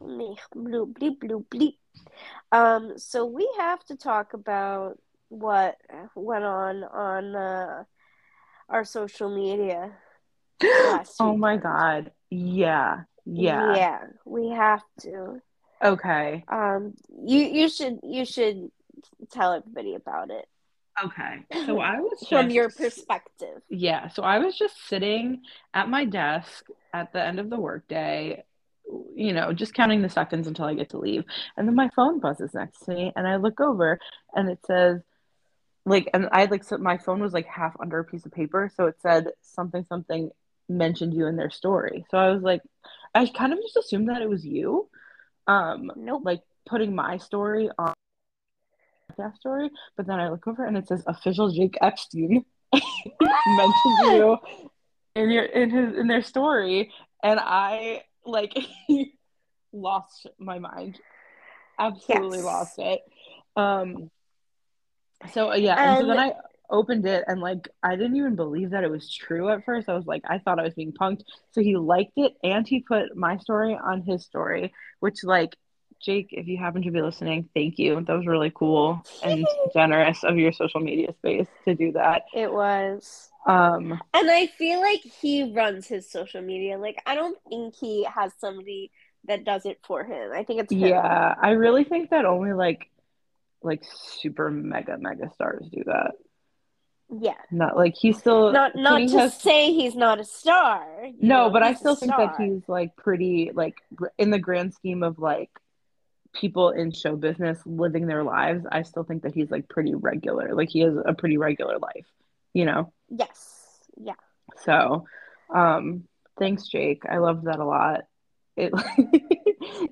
Me bloop bleep bloop bleep. Um, so we have to talk about what went on on uh, our social media. last oh my god. Yeah. Yeah. Yeah, we have to. Okay. Um, you you should you should tell everybody about it Okay. So I was from your perspective. Yeah, so I was just sitting at my desk at the end of the workday, you know, just counting the seconds until I get to leave. And then my phone buzzes next to me, and I look over and it says, like, and I like, so my phone was like half under a piece of paper. So it said something, something mentioned you in their story. So I was like, I kind of just assumed that it was you, um, Nope. like putting my story on that story. But then I look over and it says official Jake Epstein mentioned you in your in his in their story and i like lost my mind. Absolutely Yes. lost it. Um so uh, yeah and, so then i opened it and like i didn't even believe that it was true at first. I was like i thought i was being punked. So he liked it and he put my story on his story which like jake if you happen to be listening thank you. That was really cool and generous of your social media space to do that. It was. Um And I feel like he runs his social media. Like I don't think he has somebody that does it for him. I think it's him. Yeah, I really think that only like like super mega mega stars do that. Yeah. Not like he's still Not not he to has- say he's not a star. no, know, but I still think that he's like pretty like in the grand scheme of like people in show business living their lives. I still think that he's like pretty regular. Like he has a pretty regular life, you know. Yes. Yeah. So, um, thanks, Jake. I loved that a lot. It,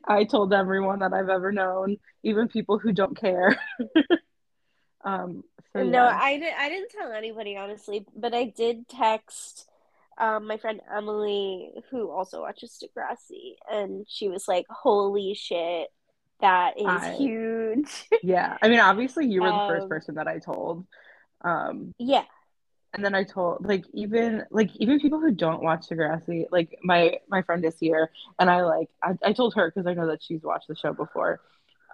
I told everyone that I've ever known, even people who don't care. um, so No, yeah. I didn't. I didn't tell anybody honestly, but I did text um, my friend Emily, who also watches Degrassi, and she was like, "Holy shit, that is I- huge!" yeah. I mean, obviously, you were the first Um, person that I told. Um, yeah, and then I told like even like even people who don't watch Degrassi, like my my friend is here, and I like I, I told her because I know that she's watched the show before.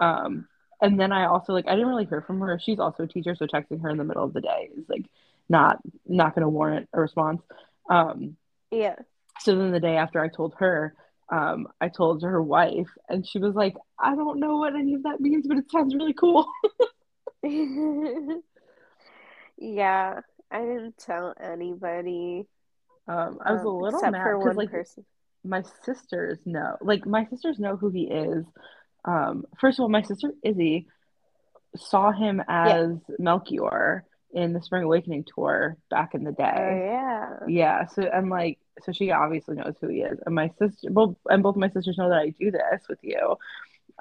Um, and then I also like I didn't really hear from her. She's also a teacher, so texting her in the middle of the day is like not not going to warrant a response. Um, yeah. so then the day after I told her, um, I told her wife, and she was like, I don't know what any of that means, but it sounds really cool. yeah, I didn't tell anybody. Um, I was a um, little except mad for because one like person. my sisters know like my sisters know who he is um first of all my sister izzy saw him as melchior in the spring awakening tour back in the Oh day yeah. yeah so and like so she obviously knows who he is and my sister both and both my sisters know that i do this with you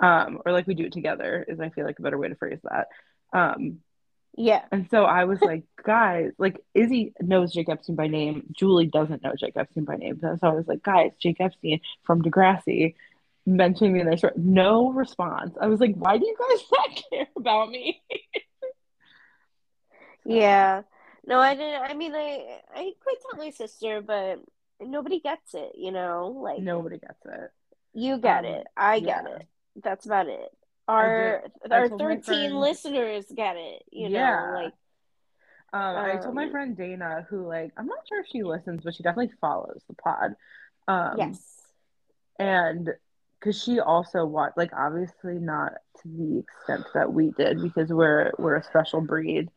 um or like we do it together is i feel like a better way to phrase that um Yeah. and so I was like, guys, like Izzy knows Jake Epstein by name. Julie doesn't know Jake Epstein by name. So I was like, guys, Jake Epstein from Degrassi mentioning me in their story. No response. I was like, why do you guys not care about me? Yeah. No, I didn't. I mean, I I could tell my sister, but nobody gets it, you know? Like Nobody gets it. you get Um, it. I get yeah. it. That's about it. Our our 13 friend- listeners get it, you Yeah. know? Like Um, I told my Um, friend Dana, who like I'm not sure if she listens, but she definitely follows the pod. Um, yes. and because she also watched like obviously not to the extent that we did because we're we're a special breed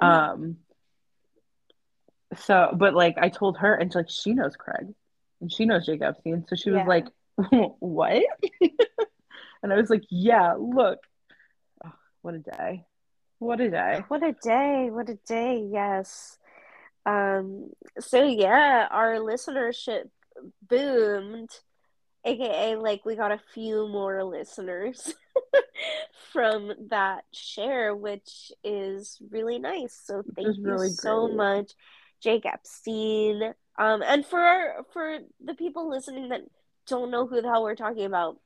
um so but like i told her and she, like she knows craig and she knows jake epstein so she was Yeah. like what and i was like yeah look oh, what a day what a day What a day. What a day. Yes. Um so yeah, our listenership boomed, aka like we got a few more listeners from that share, which is really nice. So thank you really so great. much, Jake Epstein. Um and for our, for the people listening that don't know who the hell we're talking about,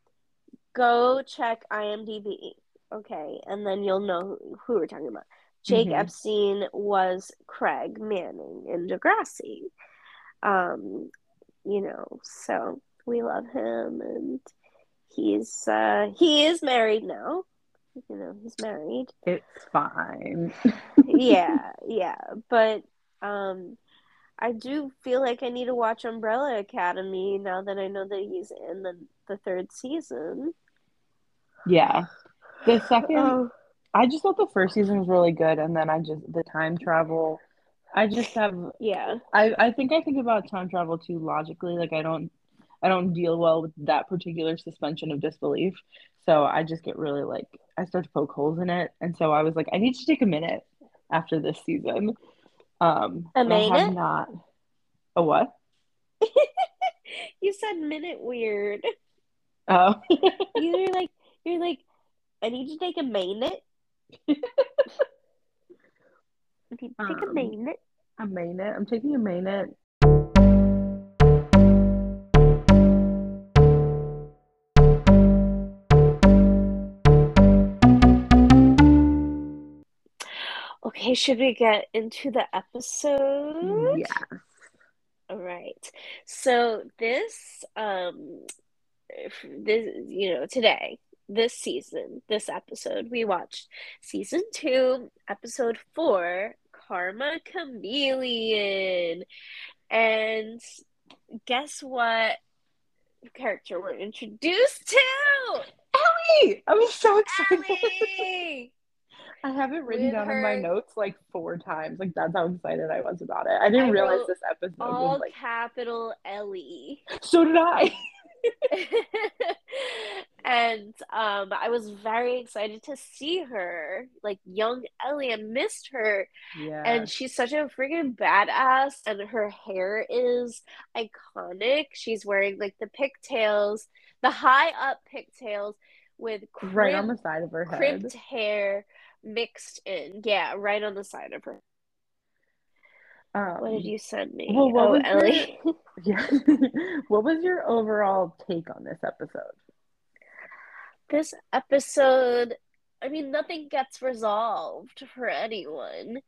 go check IMDb. Okay, and then you'll know who, who we're talking about. Jake Mhm. Epstein was Craig Manning in Degrassi. Um, you know, so we love him and he's uh he is married now. You know, he's married. It's fine. yeah, yeah, but um I do feel like I need to watch Umbrella Academy now that I know that he's in the the third season. Yeah. The second Oh, I just thought the first season was really good and then I just the time travel I just have yeah. I I think I think about time travel too logically. Like I don't I don't deal well with that particular suspension of disbelief. So I just get really like I start to poke holes in it. And so I was like, I need to take a minute after this season. Um A and I have minute? not a what? You said minute weird. Oh You're like you're like I need to take a minute. I need to take a Um, minute. a minute. I'm taking a minute. Okay, should we get into the episode? Yeah. All right. So this um this you know, today, this season, this episode, we watched season 2, episode 4, Karma Chameleon. And guess what character we're introduced to? Ellie! I'm so excited. Ellie! I have it written With down in my notes like four times. Like that's how excited I was about it. I didn't I realize this episode All was like capital Ellie. so did I. and um, I was very excited to see her, like young Ellie. I missed her, Yeah. and she's such a freaking badass. And her hair is iconic. She's wearing like the pigtails, the high up pigtails with right on the side of her head. crimped hair mixed in. Yeah, right on the side of her. Um, What did you send me? well, what oh, Ellie. Yeah. what was your overall take on this episode? this episode, I mean, nothing gets resolved for anyone.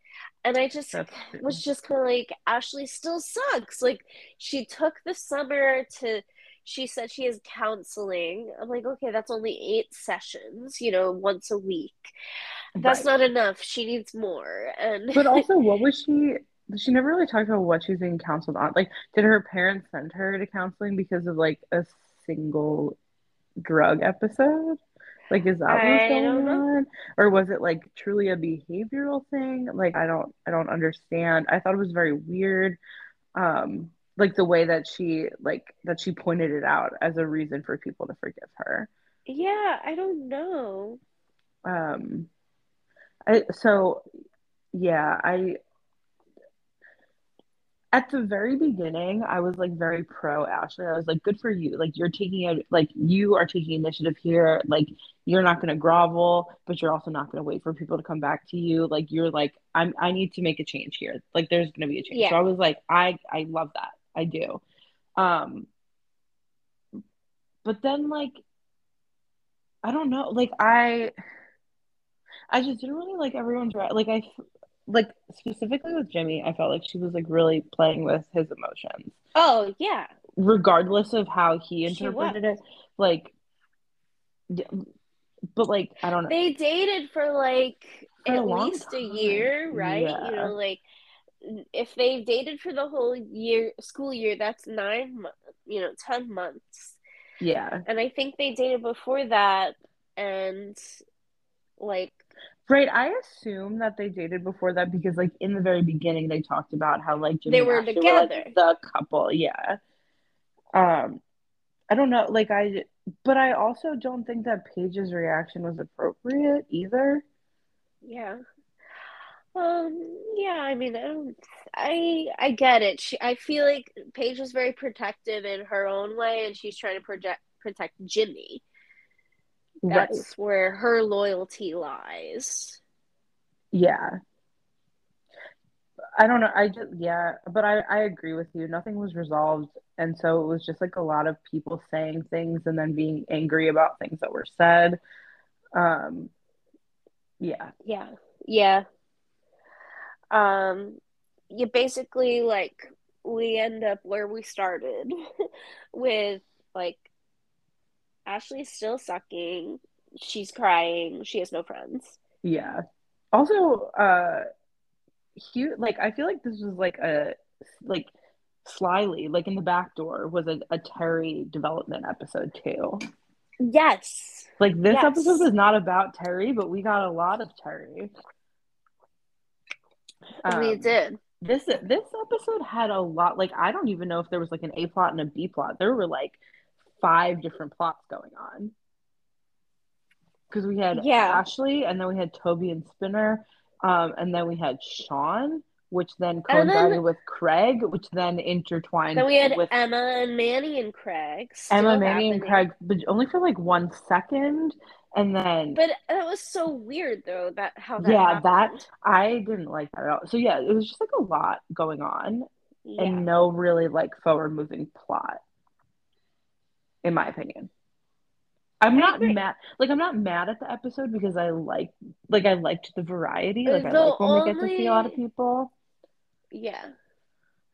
And I just was just kind of like, Ashley still sucks. Like, she took the summer to, she said she is counseling. I'm like, okay, that's only eight sessions, you know, once a week. That's Right. not enough. She needs more. And But also, what was she? She never really talked about what she was being counseled on. Like, did her parents send her to counseling because of like a single drug episode? Like, is that what's going on? Or was it like truly a behavioral thing? Like, I don't, I don't understand. I thought it was very weird. Um, like the way that she, like, that she pointed it out as a reason for people to forgive her. yeah, I don't know. Um, I, so yeah, I at the very beginning, I was like very pro Ashley. I was like, good for you. Like you're taking it, like you are taking initiative here. Like you're not going to grovel, but you're also not going to wait for people to come back to you. Like you're like, I'm, I need to make a change here. Like there's going to be a change. Yeah. So I was like, I, I love that. I do. Um, but then like, I don't know. Like I, I just didn't really like everyone's like I like specifically with Jimmy, I felt like she was like really playing with his emotions, Oh, yeah. regardless of how he interpreted it. Like, but like I don't know. They dated for like For at long least a year, right? Yeah. You know, like if they've dated for the whole year, school year, that's nine months, you know, 10 months. Yeah, And I think they dated before that, and like, right. I assume that they dated before that because like in the very beginning they talked about how like Jimmy They were together. like, the couple. Yeah. Um, I don't know. Like I, but I also don't think that Paige's reaction was appropriate either. yeah. Um, yeah, I mean, I don't, I, I get it. She, I feel like Paige was very protective in her own way, and she's trying to project, protect Jimmy. Right. That's where her loyalty lies. Yeah. I don't know. I just, yeah, but I, I agree with you. Nothing was resolved. And so it was just like a lot of people saying things and then being angry about things that were said. Um, yeah. Yeah, yeah. Um, you basically like we end up where we started with like Ashley's still sucking. She's crying. She has no friends. Yeah. Also, uh, Hugh, like I feel like this was like a like slyly, like in the back door, was a, a Terry development episode too. Yes. Like this Yes. episode was not about Terry, but we got a lot of Terry. we Um, did. This this episode had a lot. Like I don't even know if there was like an A plot and a B plot. There were like five different plots going on. Because we had Yeah. Ashley, and then we had Toby and Spinner, um, and then we had Sean, which then And then- coincided with Craig, which then intertwined Then we had with Emma and Manny and Craig. Emma, Manny, and. Craig, but only for like one second, and then But that was so weird though that how that Yeah, that- I didn't like that at all. So yeah, it was just like a lot going on, Yeah. and no really like forward moving plot, in my opinion. I'm not mad. Like I'm not mad at the episode because I like like I liked the variety. Uh, like I like when we get to see a lot of people. yeah.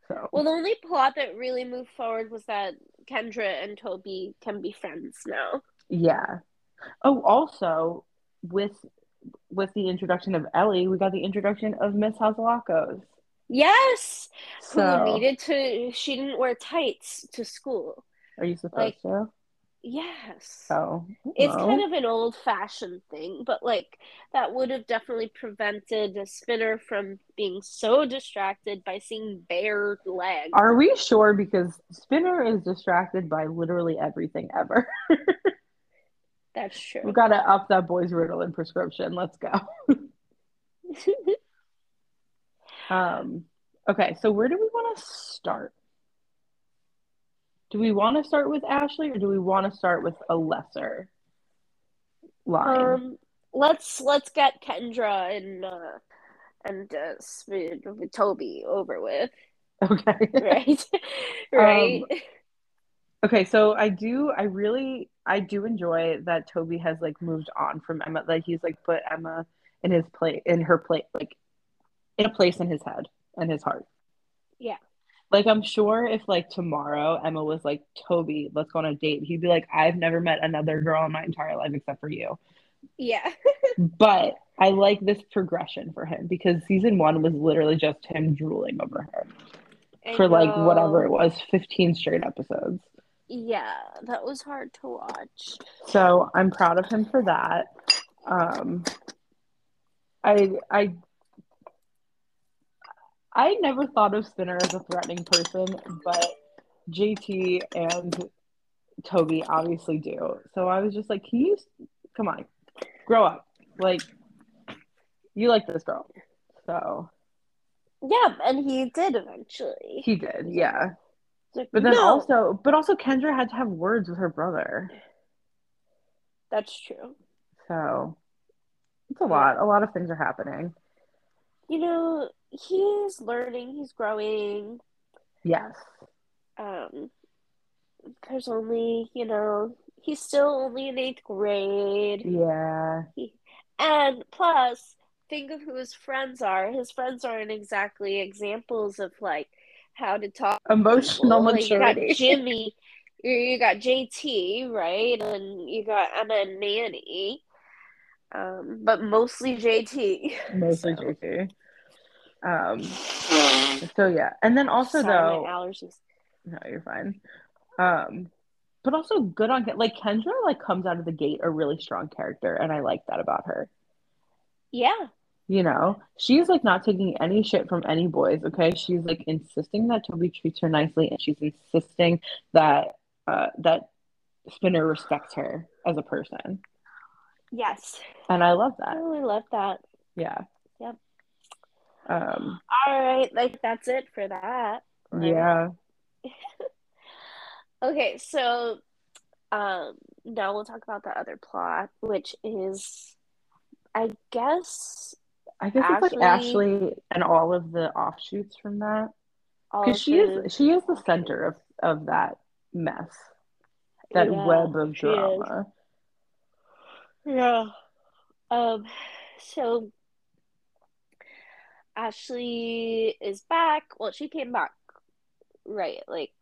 So Well, the only plot that really moved forward was that Kendra and Toby can be friends now. yeah. Oh, also with with the introduction of Ellie, we got the introduction of Miss Hatzilakos. Yes, So who needed to? She didn't wear tights to school. Are you supposed like, to? Yes. So It's no. kind of an old fashioned thing, but like that would have definitely prevented a spinner from being so distracted by seeing bare legs. Are we sure? Because Spinner is distracted by literally everything ever. That's true. We've got to up that boy's Ritalin prescription. Let's go. Um, okay, so where do we want to start? Do we want to start with Ashley or do we want to start with a lesser line? um, let's let's get Kendra and uh, and uh, Sp- Toby over with, okay. right? right. Okay, so I do, I really, I do enjoy that Toby has like moved on from Emma. That he's like put Emma in his plate, in her plate, like in a place in his head and his heart. Yeah. Like I'm sure if like tomorrow Emma was like, Toby, let's go on a date, he'd be like, I've never met another girl in my entire life except for you. yeah. But I like this progression for him because season one was literally just him drooling over her I for like whatever it was, 15 straight episodes. Yeah, that was hard to watch. So I'm proud of him for that. Um, I I I never thought of Spinner as a threatening person, but JT and Toby obviously do. So I was just like, can you come on, grow up? Like you like this girl. So Yeah, and he did eventually. he did, yeah. Like, But then no, also but also Kendra had to have words with her brother. that's true. So it's a lot. A lot of things are happening. You know, he's learning, he's growing. Yes. Um, there's only, you know, he's still only in eighth grade. Yeah. And plus, think of who his friends are. His friends aren't exactly examples of like how to talk. Emotional. Like, you got. Jimmy, you, you got JT, right? And you got Emma and Manny. Um, but mostly JT. Mostly So- JT. Um so yeah. And then also Sorry, though allergies. no, you're fine. Um but also good on like Kendra like comes out of the gate a really strong character and I like that about her. Yeah, You know, she's like not taking any shit from any boys, okay? She's like insisting that Toby treats her nicely and she's insisting that uh that Spinner respects her as a person. yes. And I love that. I really love that. Yeah. Um All right, like that's it for that. right? yeah. Okay, so um now we'll talk about the other plot, which is I guess I guess it's like Ashley- Ashley and all of the offshoots from that. Because she is she is the center of, of that mess. That Yeah, web of drama. Yeah. Um, so Ashley is back. Well, she came back, right? Like,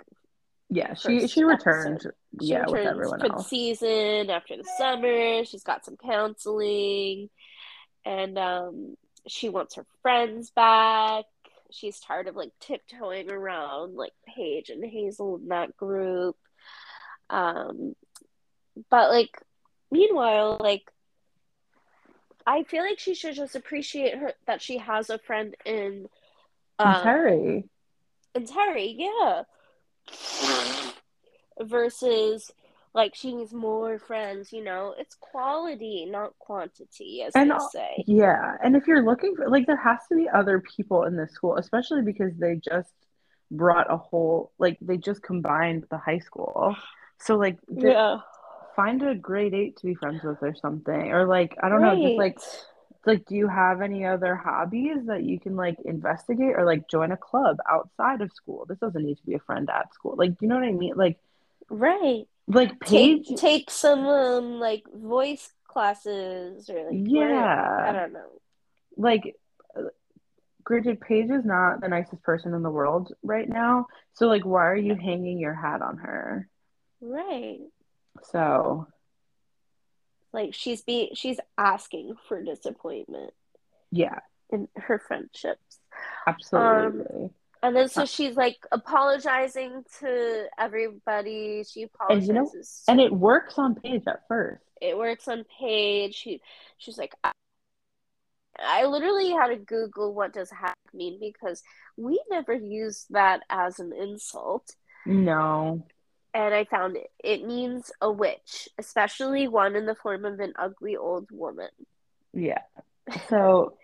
Yeah, she she returned. she yeah, with returns everyone for the else. season after the summer. She's got some counseling, and um, she wants her friends back. She's tired of like tiptoeing around like Paige and Hazel in that group. Um, but like, meanwhile, like, I feel like she should just appreciate her that she has a friend in And um Terry. in Terry, yeah. Versus like she needs more friends, you know. It's quality, not quantity, as And they uh, say. yeah, and if you're looking for like there has to be other people in this school, especially because they just brought a whole like they just combined the high school. So like Yeah. Find a grade eight to be friends with or something. Or like I don't know, just Right. like like do you have any other hobbies that you can like investigate or like join a club outside of school? This doesn't need to be a friend at school. Like you know what I mean? Like Right. like Take Paige take some um like voice classes or like learn- I don't know. Like uh, granted Paige is not the nicest person in the world right now. So like why are you hanging your hat on her? Right. So Like she's be she's asking for disappointment yeah, in her friendships. absolutely. Um, and then so she's like apologizing to everybody. She And you know- apologizes. and it works on Paige at first. it works on Paige. She she's like I, I literally had to Google what does hack mean because we never used that as an insult. No. And I found it. It means a witch, especially one in the form of an ugly old woman. Yeah. So,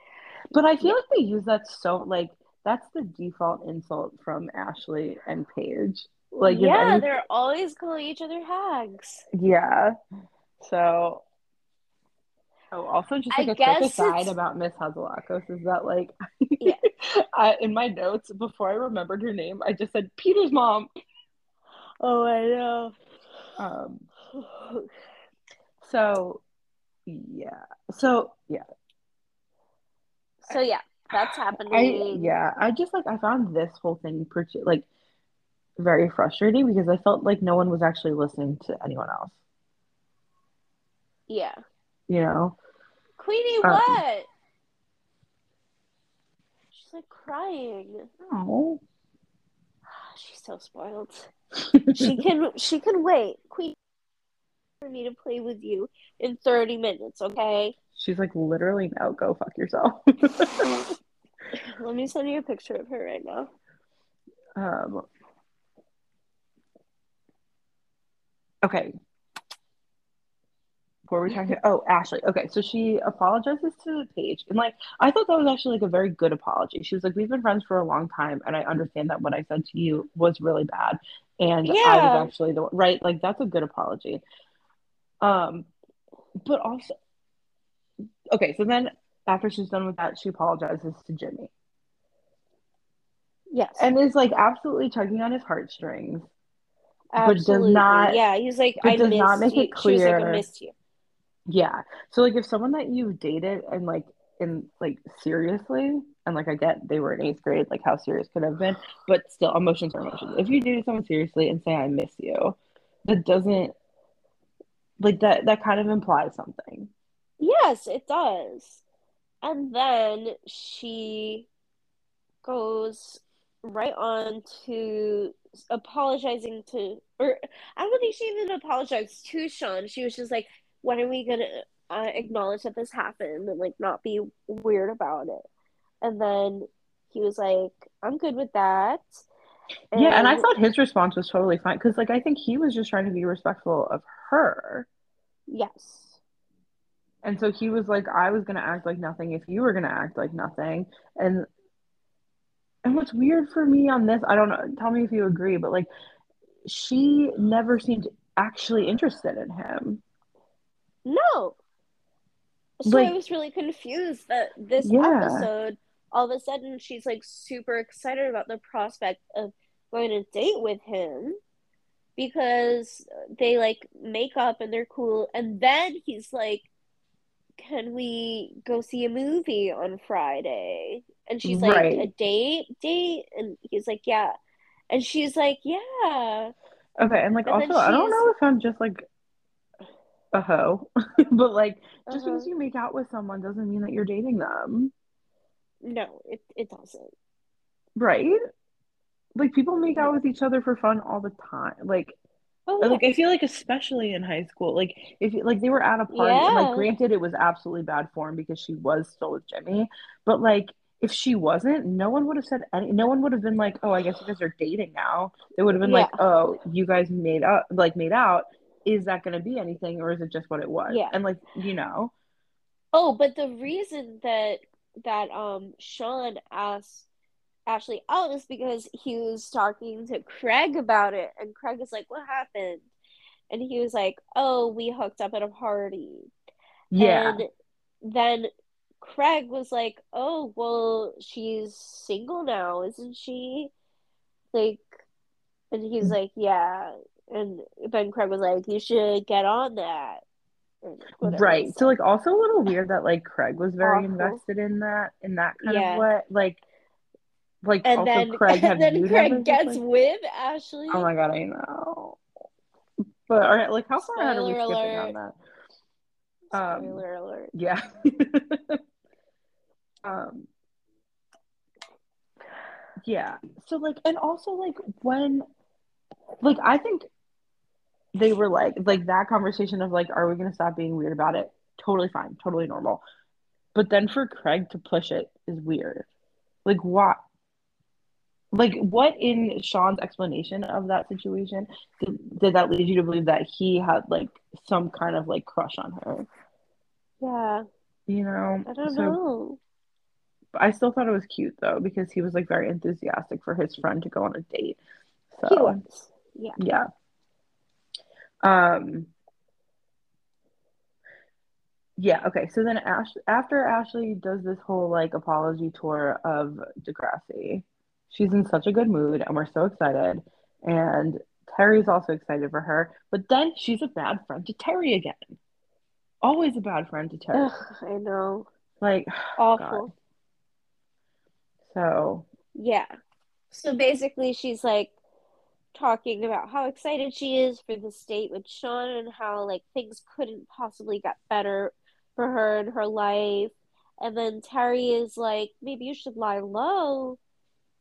but I feel Yeah. like they use that so like that's the default insult from Ashley and Paige. Like, yeah, any- they're always calling each other hags. yeah. So, oh, also just like a quick aside it's- about Miss Hatzilakos is that like, Yeah. I, in my notes before I remembered her name, I just said Peter's mom. Oh, I know. Um. So, yeah. So yeah. So yeah, that's I happening. yeah, I just like I found this whole thing pretty like very frustrating because I felt like no one was actually listening to anyone else. Yeah. You know? Queenie, Um, what? She's like crying. No. She's so spoiled. She can she can wait. Queen for me to play with you in 30 minutes, okay? She's like literally no, go fuck yourself. Let me send you a picture of her right now. um. Okay. What were we talking Oh, Ashley. Okay, so she apologizes to Paige, and like I thought that was actually like a very good apology. She was like, "We've been friends for a long time, and I understand that what I said to you was really bad, and I was actually the one right." Like that's a good apology. Um, but also, okay, so then after she's done with that, she apologizes to Jimmy, Yes. and is like absolutely tugging on his heartstrings. but does Absolutely. not- Yeah, he's like, I does missed not make you. it She was like, I missed you. Yeah. So like if someone that you've dated and like in like seriously and like I get they were in eighth grade, like how serious could have been, but still emotions are emotions. If you dated someone seriously and say I miss you, that doesn't like that that kind of implies something. Yes, it does. And then she goes right on to apologizing to, or I don't think she even apologized to Sean. She was just like, when are we gonna uh, acknowledge that this happened and like not be weird about it? And then he was like, I'm good with that. Yeah, and I thought his response was totally fine because like I think he was just trying to be respectful of her. yes. And so he was like, I was gonna act like nothing if you were gonna act like nothing. And and what's weird for me on this, I don't know, tell me if you agree, but like she never seemed actually interested in him. No. So Like- I was really confused that this Yeah. episode, all of a sudden, she's like super excited about the prospect of going to date with him because they like make up and they're cool. And then he's like, Can we go see a movie on Friday? And she's like, Right. A date? Date? And he's like, Yeah. And she's like, Yeah. Okay, and like And also, I don't know if I'm just like a hoe, but like just uh-huh. because you make out with someone doesn't mean that you're dating them, No, it it doesn't. right? Like people make out with each other for fun all the time. Like Oh yeah. like I feel like especially in high school, like if like they were at a party and like granted it was absolutely bad form because she was still with Jimmy, but like if she wasn't, no one would have said any no one would have been like, "Oh, I guess you guys are dating now." They would have been Yeah. like, "Oh, you guys made up like made out. Is that going to be anything or is it just what it was?" Yeah. And like, you know. Oh, but the reason that that um Sean asked Ashley out is because he was talking to Craig about it, and Craig is like, "What happened?" And he was like, "Oh, we hooked up at a party." Yeah. And then Craig was like, "Oh, well, she's single now, isn't she?" Like, and he's like, "Yeah." And Ben Craig was like, "You should get on that." Or whatever he Right. So like also a little weird that like Craig was very Awful. invested in that in that kind of Yeah. way. Like like And also then Craig and then Craig gets like with Ashley. Oh my God, I know. But all right, like how far ahead are we Spoiler skipping on that? Um, Spoiler alert. yeah. um, yeah. So like, and also like when, like I think they were like, like that conversation of like, are we gonna stop being weird about it? Totally fine, totally normal. But then for Craig to push it is weird. Like what? Like what in Sean's explanation of that situation did, did that lead you to believe that he had like some kind of like crush on her? Yeah. You know? I don't So know. I still thought it was cute though because he was like very enthusiastic for his friend to go on a date. So. Yeah. yeah. Um yeah, okay. So then Ash after Ashley does this whole like apology tour of Degrassi, she's in such a good mood and we're so excited. And Terry's also excited for her. But then she's a bad friend to Terry again. Always a bad friend to Terry. Ugh, I know. Like, God. Awful. So Yeah. So basically, she's like talking about how excited she is for this date with Sean and how like things couldn't possibly get better for her in her life. And then Terry is like, maybe you should lie low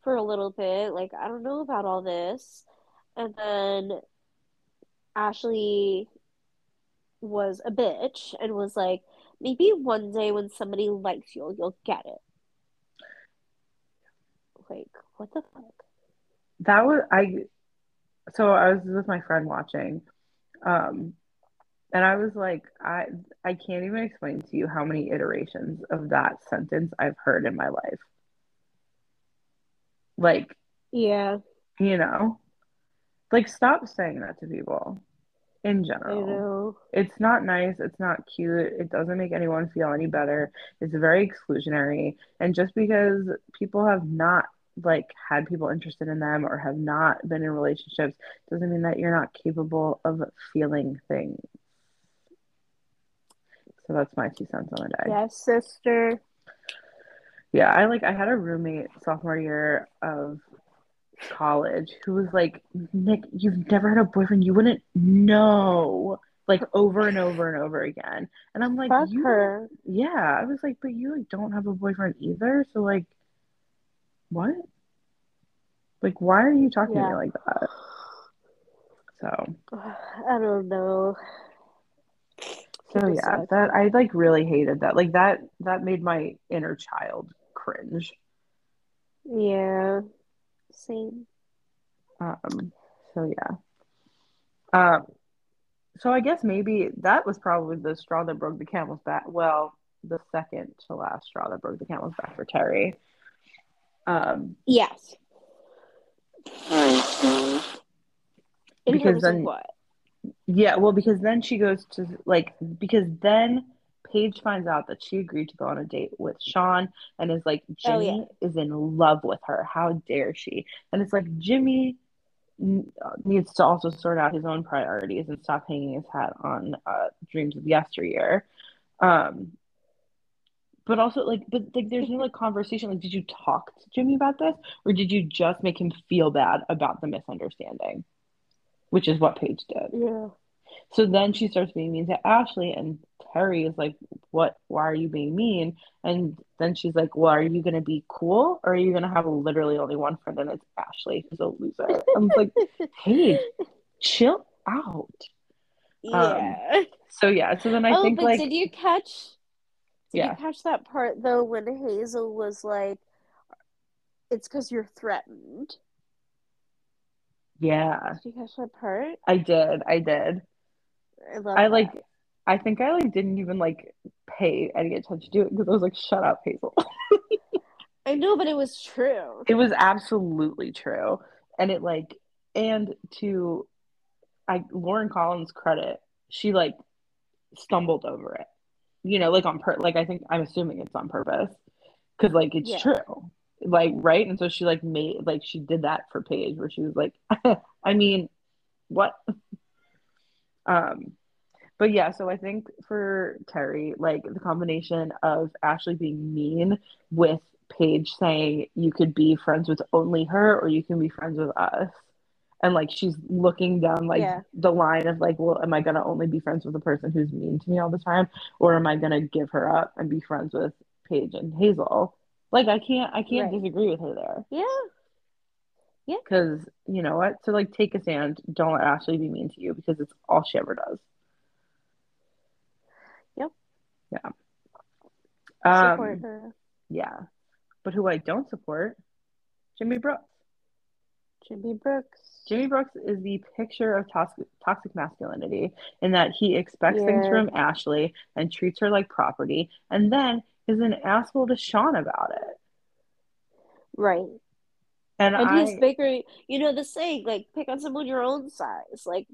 for a little bit. Like, I don't know about all this. And then Ashley was a bitch and was like, maybe one day when somebody likes you, you'll get it. Like, what the fuck? that was I so I was with my friend watching. Um and I was like, I I can't even explain to you how many iterations of that sentence I've heard in my life. Like, Yeah, you know, like stop saying that to people in general. It's not nice, it's not cute, it doesn't make anyone feel any better. It's very exclusionary. And just because people have not like had people interested in them or have not been in relationships doesn't mean that you're not capable of feeling things. So that's my two cents on the day. Yes, sister. Yeah, I like I had a roommate sophomore year of college who was like, Nick, you've never had a boyfriend, you wouldn't know. Like over and over and over again. And I'm like, Fuck you her. yeah. I was like, but you like don't have a boyfriend either. So like what? Like why are you talking to me like that? So I don't know. so yeah, that I like really hated that. Like that that made my inner child cringe. Yeah. Same. Um, so yeah. Um, so I guess maybe that was probably the straw that broke the camel's back. Well, the second to last straw that broke the camel's back for Terry. Um, Yes. In Because then- what? yeah, well, because then she goes to like because then Paige finds out that she agreed to go on a date with Sean and is like Oh, Jimmy is in love with her. How dare she? And it's like Jimmy needs to also sort out his own priorities and stop hanging his hat on uh, dreams of yesteryear. Um, but also like, but like, there's no like conversation. Like, did you talk to Jimmy about this, or did you just make him feel bad about the misunderstanding which is what Paige did. Yeah. So then she starts being mean to Ashley, and Terry is like, "What? Why are you being mean?" And then she's like, "Well, are you gonna be cool, or are you gonna have literally only one friend, and it's Ashley, who's a loser?" I'm like, "Paige, chill out." Yeah. Um, so yeah, so then I oh, think but like did you catch? Did Yeah. you catch that part though when Hazel was like, "It's because you're threatened." yeah, Did you catch that part? I did, I did. I love. I like, that. I think I like didn't even like pay any attention to it because I was like, "Shut up, Hazel." I know, but it was true. It was absolutely true. And it like and to I Lauren Collins credit, she like stumbled over it. You know, like on per like I think I'm assuming it's on purpose. Cause like it's Yeah. true. Like, right? And so she like made like she did that for Paige where she was like, I mean, what? Um but yeah, so I think for Terry, like the combination of Ashley being mean with Paige saying you could be friends with only her or you can be friends with us. And like she's looking down like Yeah. the line of like, well, am I gonna only be friends with the person who's mean to me all the time? Or am I gonna give her up and be friends with Paige and Hazel? Like I can't I can't Right. disagree with her there. Yeah. Yeah. Because you know what? so like take a stand, don't let Ashley be mean to you because it's all she ever does. Yep. Yeah. Support Um, her. yeah. But who I don't support, Jimmy Brooks. Jimmy Brooks. Jimmy Brooks is the picture of toxic, toxic masculinity in that he expects things from Ashley and treats her like property and then is an asshole to Sean about it. Right. And, And I, he's bigger. You know the saying, like, pick on someone your own size. Like,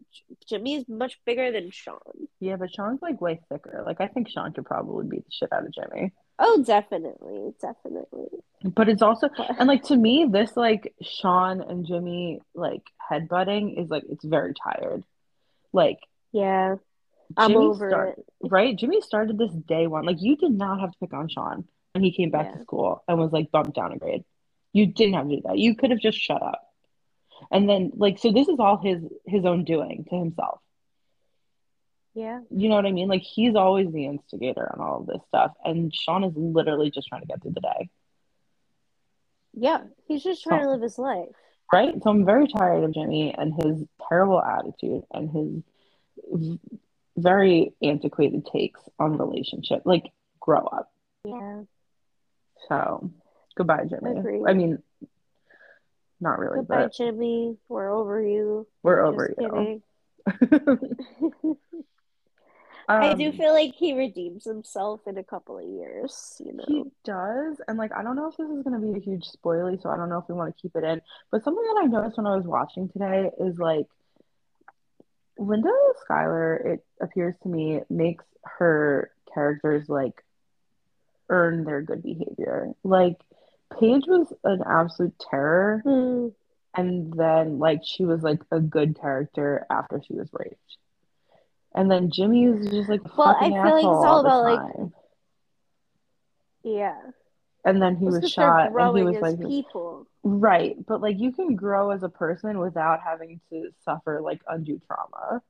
Jimmy is much bigger than Sean. yeah, but Sean's like way thicker. Like, I think Sean could probably beat the shit out of Jimmy. Oh, definitely. Definitely. But it's also, and like to me, this like Sean and Jimmy like headbutting is like, it's very tired. Like, Yeah. I'm Jimmy over start- it. right? Jimmy started this day one. Like you did not have to pick on Sean when he came back Yeah. to school and was like bumped down a grade. You didn't have to do that. You could have just shut up. And then like so this is all his his own doing to himself. Yeah. You know what I mean? Like he's always the instigator on all of this stuff and Sean is literally just trying to get through the day. Yeah. He's just trying So- to live his life. Right? So I'm very tired of Jimmy and his terrible attitude and his very antiquated takes on relationship. Like grow up. Yeah. So goodbye, Jimmy. Agreed. I mean, not really, Goodbye, but Jimmy. We're over you. we're Just over you. kidding. I do Um, feel like he redeems himself in a couple of years, you know. He does, and like I don't know if this is going to be a huge spoiler, so I don't know if we want to keep it in. But something that I noticed when I was watching today is like Linda Schuyler. It appears to me makes her characters like earn their good behavior. Like Paige was an absolute terror, Hmm. and then like she was like a good character after she was raped. And then Jimmy was just like Well, I feel like it's all all about, like. Yeah. And then he was, shot, and he was like, people. right. But like, you can grow as a person without having to suffer like undue trauma.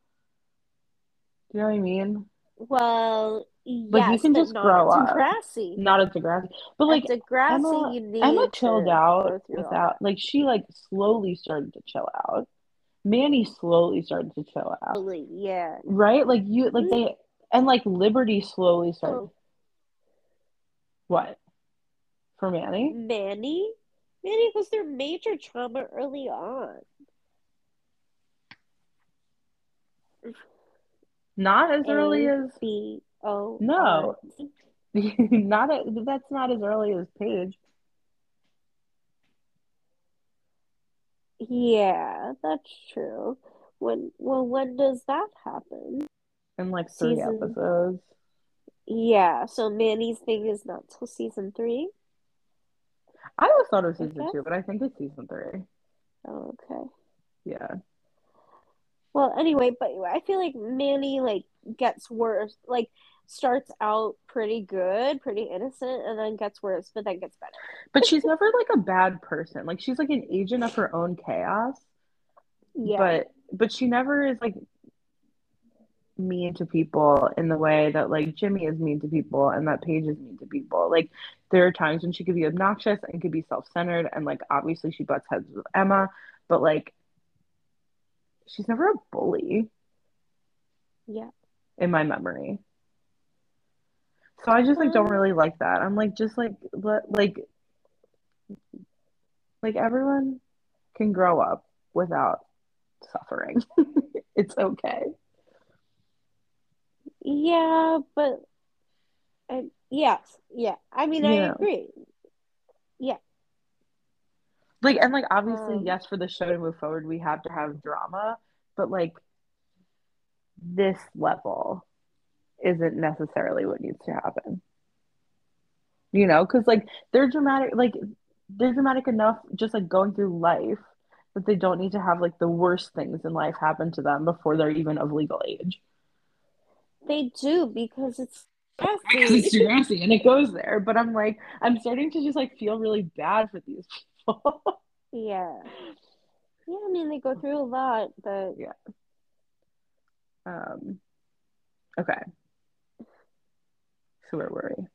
Do you know what I mean? Well, Like, you can just grow up. Degrassi. Not at Degrassi, but like at Degrassi, Emma- you need Emma to chilled out without like she like slowly started to chill out. Manny slowly started to chill out. Yeah. Right? Like you like mm-hmm. they and like Liberty slowly started Oh, what? For Manny? Manny? Manny was their major trauma early on. Not as early A, as B O No. Not a, that's not as early as Paige. Yeah, that's true. When well, when does that happen? In like three Season- episodes. Yeah, so Manny's thing is not till season three. I always thought it was season Okay. two, but I think it's season three. Oh, okay. Yeah. Well, anyway, but I feel like Manny like gets worse. Like starts out pretty good, pretty innocent, and then gets worse, but then gets better. But she's never like a bad person. Like she's like an agent of her own chaos. Yeah. But but she never is like mean to people in the way that like Jimmy is mean to people and that Paige is mean to people. Like there are times when she could be obnoxious and could be self-centered and like obviously she butts heads with Emma, but like she's never a bully. Yeah. In my memory. So I just like don't really like that. I'm like just like let like like everyone can grow up without suffering. it's okay. Yeah, but uh, yes, yeah. I mean, I Yeah. agree. Yeah. Like and like obviously Um, yes for the show to move forward we have to have drama, but like this level isn't necessarily what needs to happen. You know, because like they're dramatic like they're dramatic enough just like going through life that they don't need to have like the worst things in life happen to them before they're even of legal age. they do because it's because it's. Degrassi and it goes there. But I'm like, I'm starting to just like feel really bad for these people. Yeah. Yeah, I mean, they go through a lot, but Yeah. um, okay. Where were we?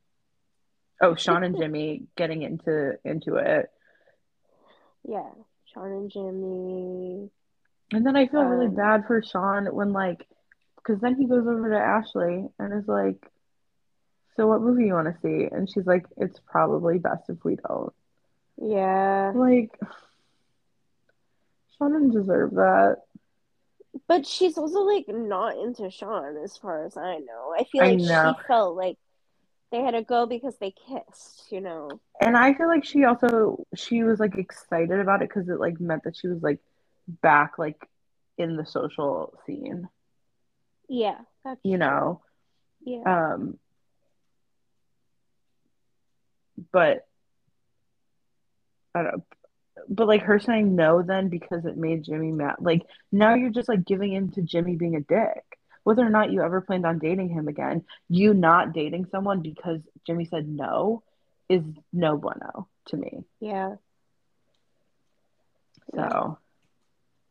Oh, Sean and Jimmy getting into into it, yeah. Sean and Jimmy. and then I feel really Um, bad for Sean when like, because then he goes over to Ashley and is like, "So what movie you want to see?" And she's like, "It's probably best if we don't." Yeah. Like, Sean didn't deserve that. But she's also like not into Sean as far as I know. I feel I like know. she felt like they had to go because they kissed, you know. And I feel like she also she was like excited about it because it like meant that she was like back like in the social scene, Yeah, that's you true. know. Yeah. Um but I don't. But like her saying no then because it made Jimmy mad. Like now you're just like giving in to Jimmy being a dick. Whether or not you ever planned on dating him again, you not dating someone because Jimmy said no is no bueno to me. Yeah. So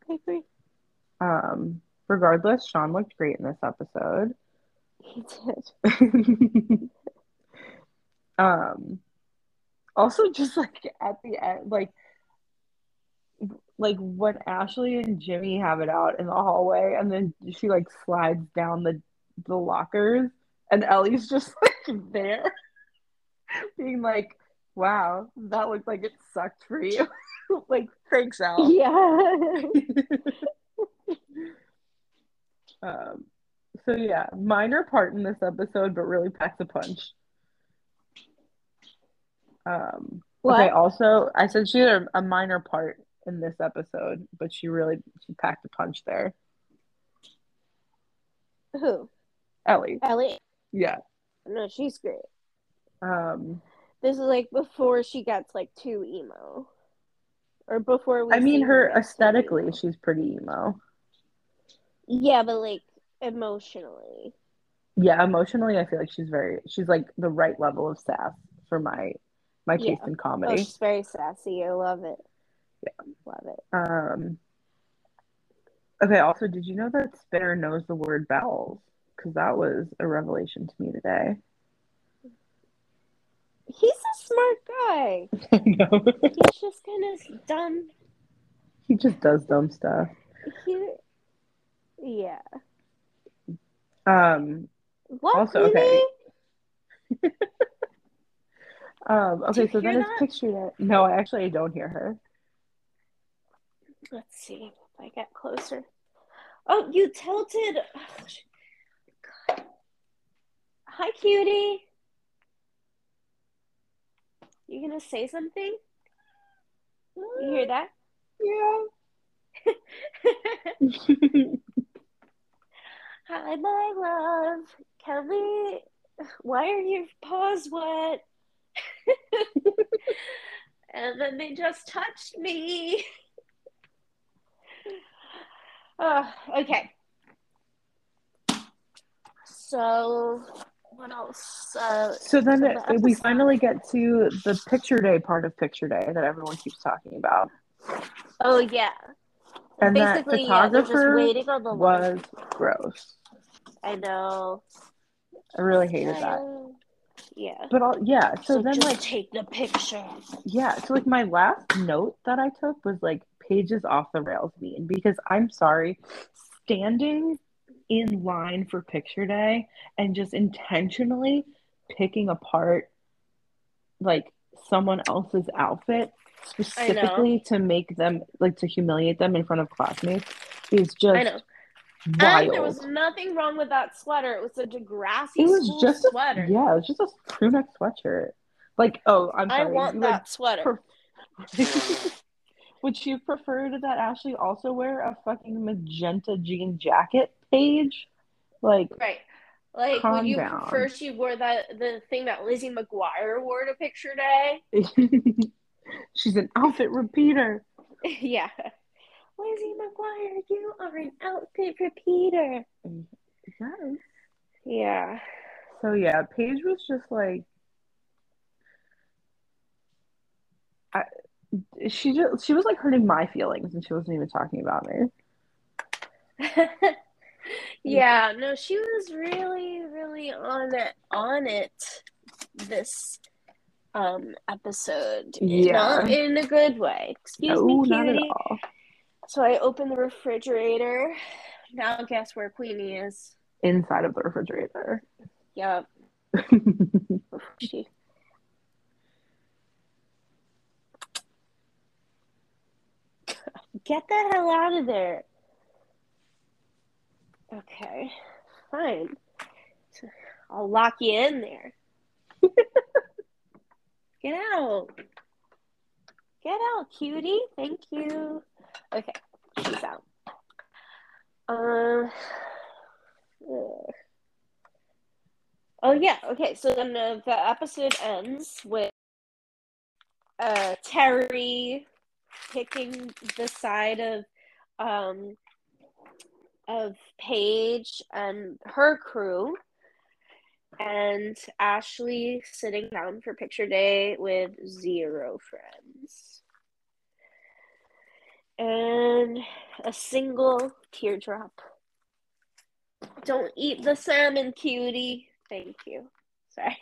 I agree. Um, regardless, Sean looked great in this episode. He did. um, also just like at the end, like like when Ashley and Jimmy have it out in the hallway, and then she like slides down the the lockers, and Ellie's just like there, being like, "Wow, that looked like it sucked for you." like freaks out. Yeah. Um, so yeah, minor part in this episode, but really packs a punch. Um, okay. What? Also, I said she had a, a minor part in this episode, but she really she packed a punch there. Who? Ellie, Ellie? yeah. No, she's great. Um, This is like before she gets like too emo. Or before we I mean, see her aesthetically, she's pretty emo. Yeah, but like emotionally. Yeah, emotionally, I feel like she's very she's like the right level of sass for my my Yeah. taste in Oh, comedy. she's very sassy. I love it. Yeah. Love it. Um, okay, also, did you know that Spinner knows the word bells? Because that was a revelation to me today. He's a smart guy. I know. He's just kind of dumb. he just does dumb stuff. He, yeah. Um, What? Also, okay. Um, okay, so then it's that? pictured it. No, I actually I don't hear her. Let's see if I get closer. Oh, you tilted. Oh. Hi, cutie. You gonna say something? You hear uh, that? Yeah. Hi, my love. Can we? Why are your paws wet? and then they just touched me. Uh, okay. So, what else? Uh, so then it- the we finally get to the picture day part of picture day that everyone keeps talking about. Oh yeah. And Basically, that yeah, just photographer waiting on the was line. gross. I know. I really hated that. Uh, Yeah. But all, yeah, so, So, then like take the picture. yeah, so like my last note that I took was like Paige's off the rails mean because I'm sorry, standing in line for picture day and just intentionally picking apart like someone else's outfit specifically to make them like to humiliate them in front of classmates is just I know. wild. And there was nothing wrong with that sweater. It was a Degrassi it was just a, sweater. yeah, it was just a crew neck sweatshirt. Like, oh, I'm sorry. I want you, that sweater. like, Would she have preferred that Ashley also wear a fucking magenta jean jacket Paige? Like, Right. Like, Calm would you down. prefer she wore that the thing that Lizzie McGuire wore to picture day? she's an outfit repeater. yeah. Lizzie McGuire, you are an outfit repeater. Yes. Yeah. So yeah, Paige was just like, I, she just she was like hurting my feelings, and she wasn't even talking about me. yeah, no, she was really, really on it on it this um episode. Yeah. Not in a good way. Excuse no, me, not at all. So I opened the refrigerator. Now guess where Queenie is. Inside of the refrigerator. Yup. She Get the hell out of there. Okay, fine. I'll lock you in there. Get out. Get out, cutie. Thank you. Okay, she's out. Um. ugh. Oh yeah. Okay. So then the, the episode ends with uh Terri picking the side of um of Paige and her crew and Ashley sitting down for picture day with zero friends. And a single teardrop. Don't eat the salmon, cutie. Thank you. Sorry.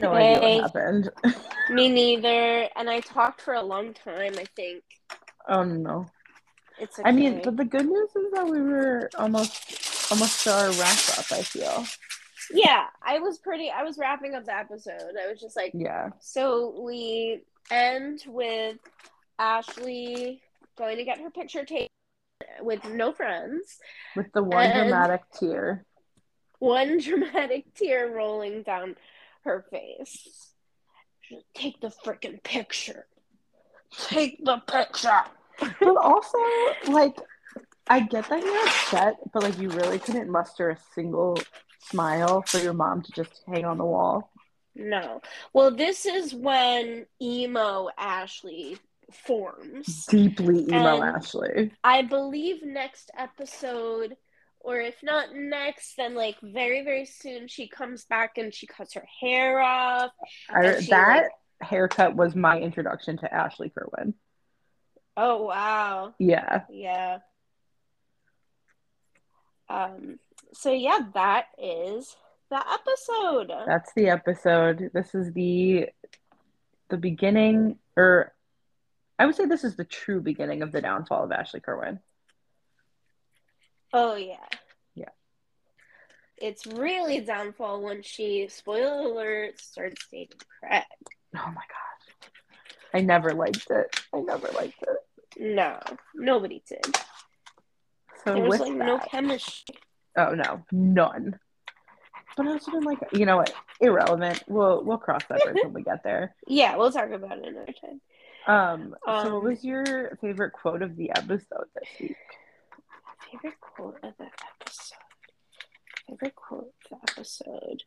No idea what happened. Me neither. And I talked for a long time, I think. oh no. It's okay. I mean, but the good news is that we were almost almost to our wrap up. I feel. yeah, I was pretty I was wrapping up the episode. I was just like Yeah. so we end with Ashley going to get her picture taken with no friends. With the one dramatic tear. One dramatic tear rolling down her face. Take the freaking picture. Take the picture. But also, like, I get that you're upset, but like, you really couldn't muster a single smile for your mom to just hang on the wall. No. Well, this is when emo Ashley forms. Deeply emo, And- Ashley. I believe next episode, or if not next, then like very, very soon, she comes back and she cuts her hair off. I, she, that like- haircut was my introduction to Ashley Kerwin. Oh, wow. Yeah. Yeah. Um, so yeah, that is the episode. That's the episode. This is the the beginning, or I would say this is the true beginning of the downfall of Ashley Kerwin. Oh yeah. Yeah. It's really downfall when she, spoiler alert, starts dating Craig. Oh my gosh. I never liked it. I never liked it. No, nobody did. So There was like that, no chemistry. oh no, none. But I also didn't like you know what? Irrelevant. We'll we'll cross that bridge when we get there. Yeah, we'll talk about it another time. Um, so Um, what was your favorite quote of the episode this week? Favorite quote of the episode. Favorite quote of the episode.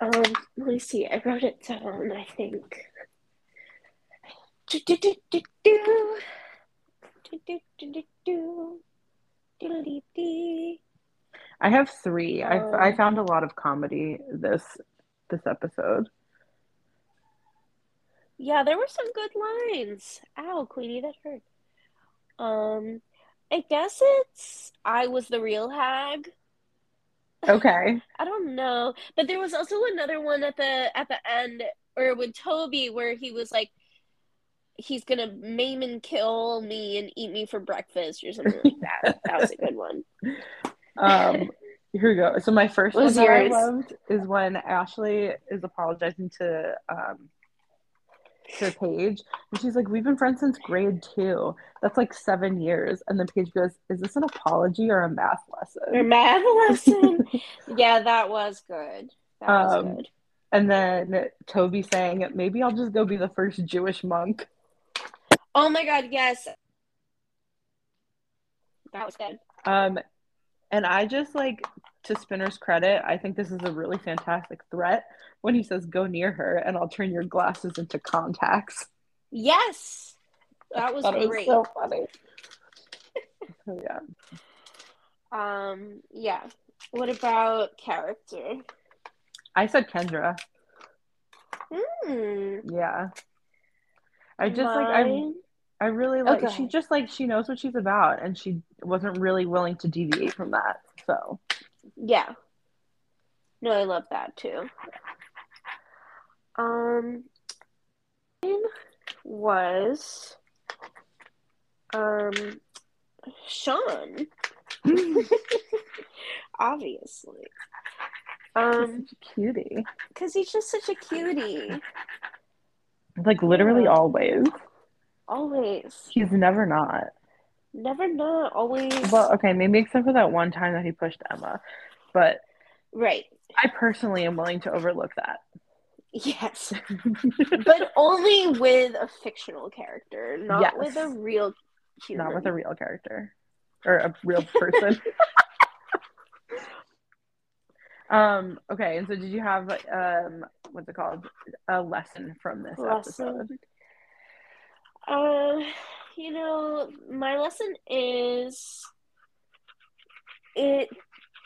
Um, let me see. I wrote it down. I think. Do-do-do-do-do. Do-do-do-do-do. Diddly-dee. I have three. I I Um, found a lot of comedy this this episode. Yeah, there were some good lines. Ow, Queenie, that hurt. Um, I guess it's I was the real hag. Okay. I don't know, but there was also another one at the at the end, or with Toby, where he was like, he's gonna maim and kill me and eat me for breakfast or something like that. that was a good one. Um, here we go. So my first What one was that I loved is when Ashley is apologizing to um to Paige, and she's like, "We've been friends since grade two. That's like seven years." And then Paige goes, "Is this an apology or a math lesson?" math lesson. yeah, that was good. That was Um, good. And then Toby saying, "Maybe I'll just go be the first Jewish monk." Oh my god, yes. That was good. Um, and I just like to Spinner's credit, I think this is a really fantastic threat when he says, "Go near her, and I'll turn your glasses into contacts." Yes. That was Thought it great. so funny. Yeah. Um, yeah. What about character? I said Kendra. Hmm. Yeah. I just like I Mine- I really like Okay. she just like she knows what she's about and she wasn't really willing to deviate from that. So Yeah. No, I love that too. Um, was um Sean, obviously. Um, cutie. because he's just such a cutie. Like literally Yeah. always. Always. He's never not. Never not. Always. Well, okay, maybe except for that one time that he pushed Emma. But right. I personally am willing to overlook that. Yes. but only with a fictional character, not Yes. with a real human. Not with a real character. Or a real person. um, okay, and so did you have um what's it called? A lesson from this episode? lesson. Uh, you know, my lesson is it.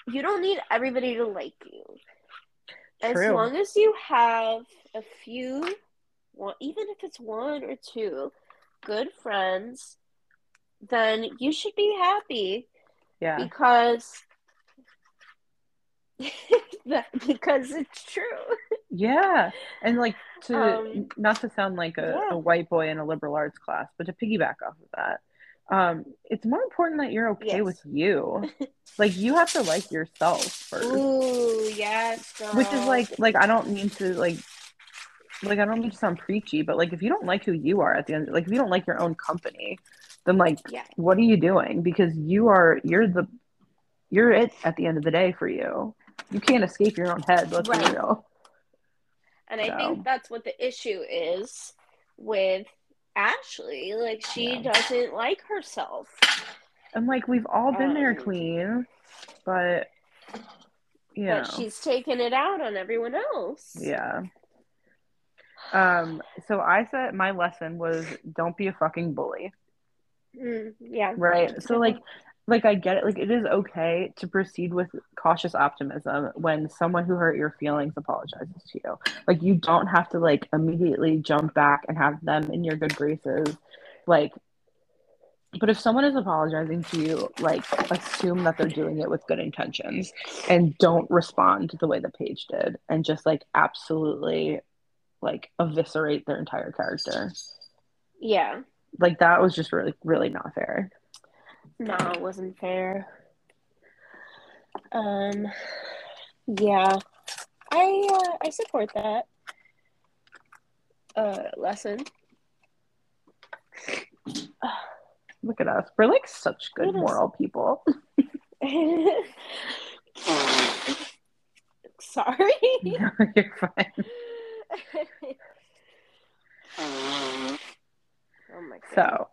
You don't need everybody to like you. As long as you have a few, even if it's one or two, good friends, then you should be happy Yeah. because that, because it's true. Yeah, and like to Um, not to sound like a, yeah. a white boy in a liberal arts class, but to piggyback off of that, um, it's more important that you're okay Yes. with you. like you have to like yourself first, Ooh, yes, girl. which is like like I don't mean to like like I don't mean to sound preachy, but like if you don't like who you are at the end, like if you don't like your own company, then like yeah, what are you doing? Because you are you're the you're it at the end of the day for you. You can't escape your own head. Let's be real. and I think that's what the issue is with Ashley. Like she Yeah. doesn't like herself. And like we've all been there, Um, Queen, but know, But she's taking it out on everyone else. yeah. Um, so I said my lesson was don't be a fucking bully, Mm, yeah. right? So like, like I get it. Like it is okay to proceed with cautious optimism when someone who hurt your feelings apologizes to you. Like you don't have to like immediately jump back and have them in your good graces, like. But if someone is apologizing to you, like assume that they're doing it with good intentions and don't respond the way that Paige did and just like absolutely like eviscerate their entire character. Yeah. Like that was just really really not fair. No, it wasn't fair. Um yeah. I uh, I support that uh lesson. Look at us. We're like such good moral people. Sorry. No, You're fine. oh my god. So,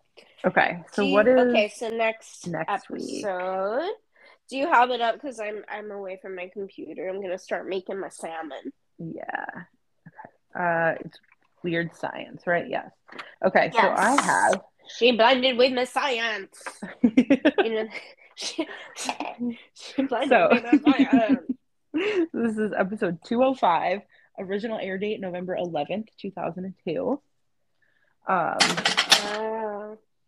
okay. So you- what is okay? So next next week? episode. Do you have it up? Because I'm I'm away from my computer. I'm gonna start making my salmon. Yeah. Okay. Uh it's weird science, right? Yes. Okay, so I have She blended with my science. You know, she, she blended So- with my science. this is episode 205, original air date November 11th, 2002. Um.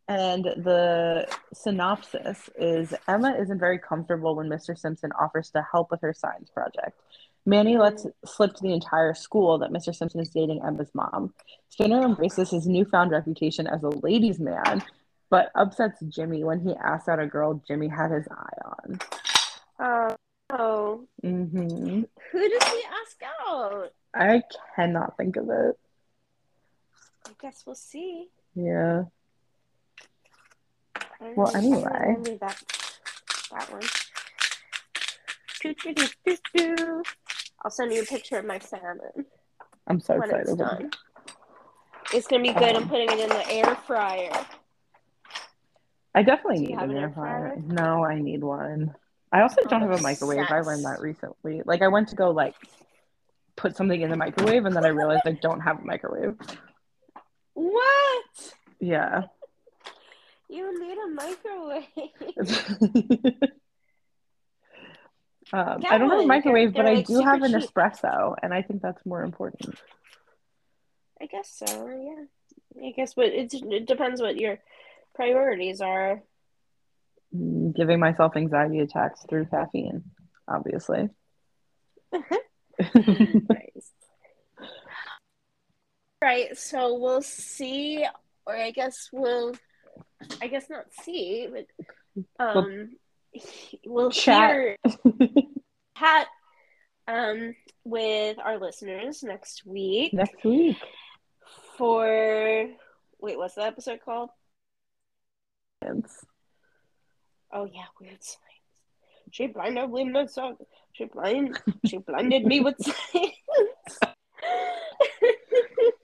And the synopsis is Emma isn't very comfortable when Mr. Simpson offers to help with her science project. Manny lets slip to the entire school that Mr. Simpson is dating Emma's mom. Spinner embraces his newfound reputation as a ladies' man, but upsets Jimmy when he asks out a girl Jimmy had his eye on. Uh, oh. hmm Who does he ask out? I cannot think of it. I guess we'll see. Yeah. I Well, know. anyway. I don't remember that that one. I'll send you a picture of my salmon I'm so when it's excited. done. It's gonna be good. I'm Um, putting it in the air fryer. I definitely need an an air fryer. fryer? No, I need one. I also don't have a microwave. I learned that recently. Like I went to go like put something in the microwave and then I realized I don't have a microwave. What? Yeah. You need a microwave. um, I don't have a microwave, but I do have an cheap. espresso, and I think that's more important. I guess so. Yeah. I guess, but it it depends what your priorities are. Mm, Giving myself anxiety attacks through caffeine, obviously. nice. Right. So we'll see, or I guess we'll, I guess not see, but um, we'll Chat. hear chat um with our listeners next week Next week. for wait, what's the episode called? Science. Oh yeah, weird science. She blinded me with science. She blind. She blinded me with science.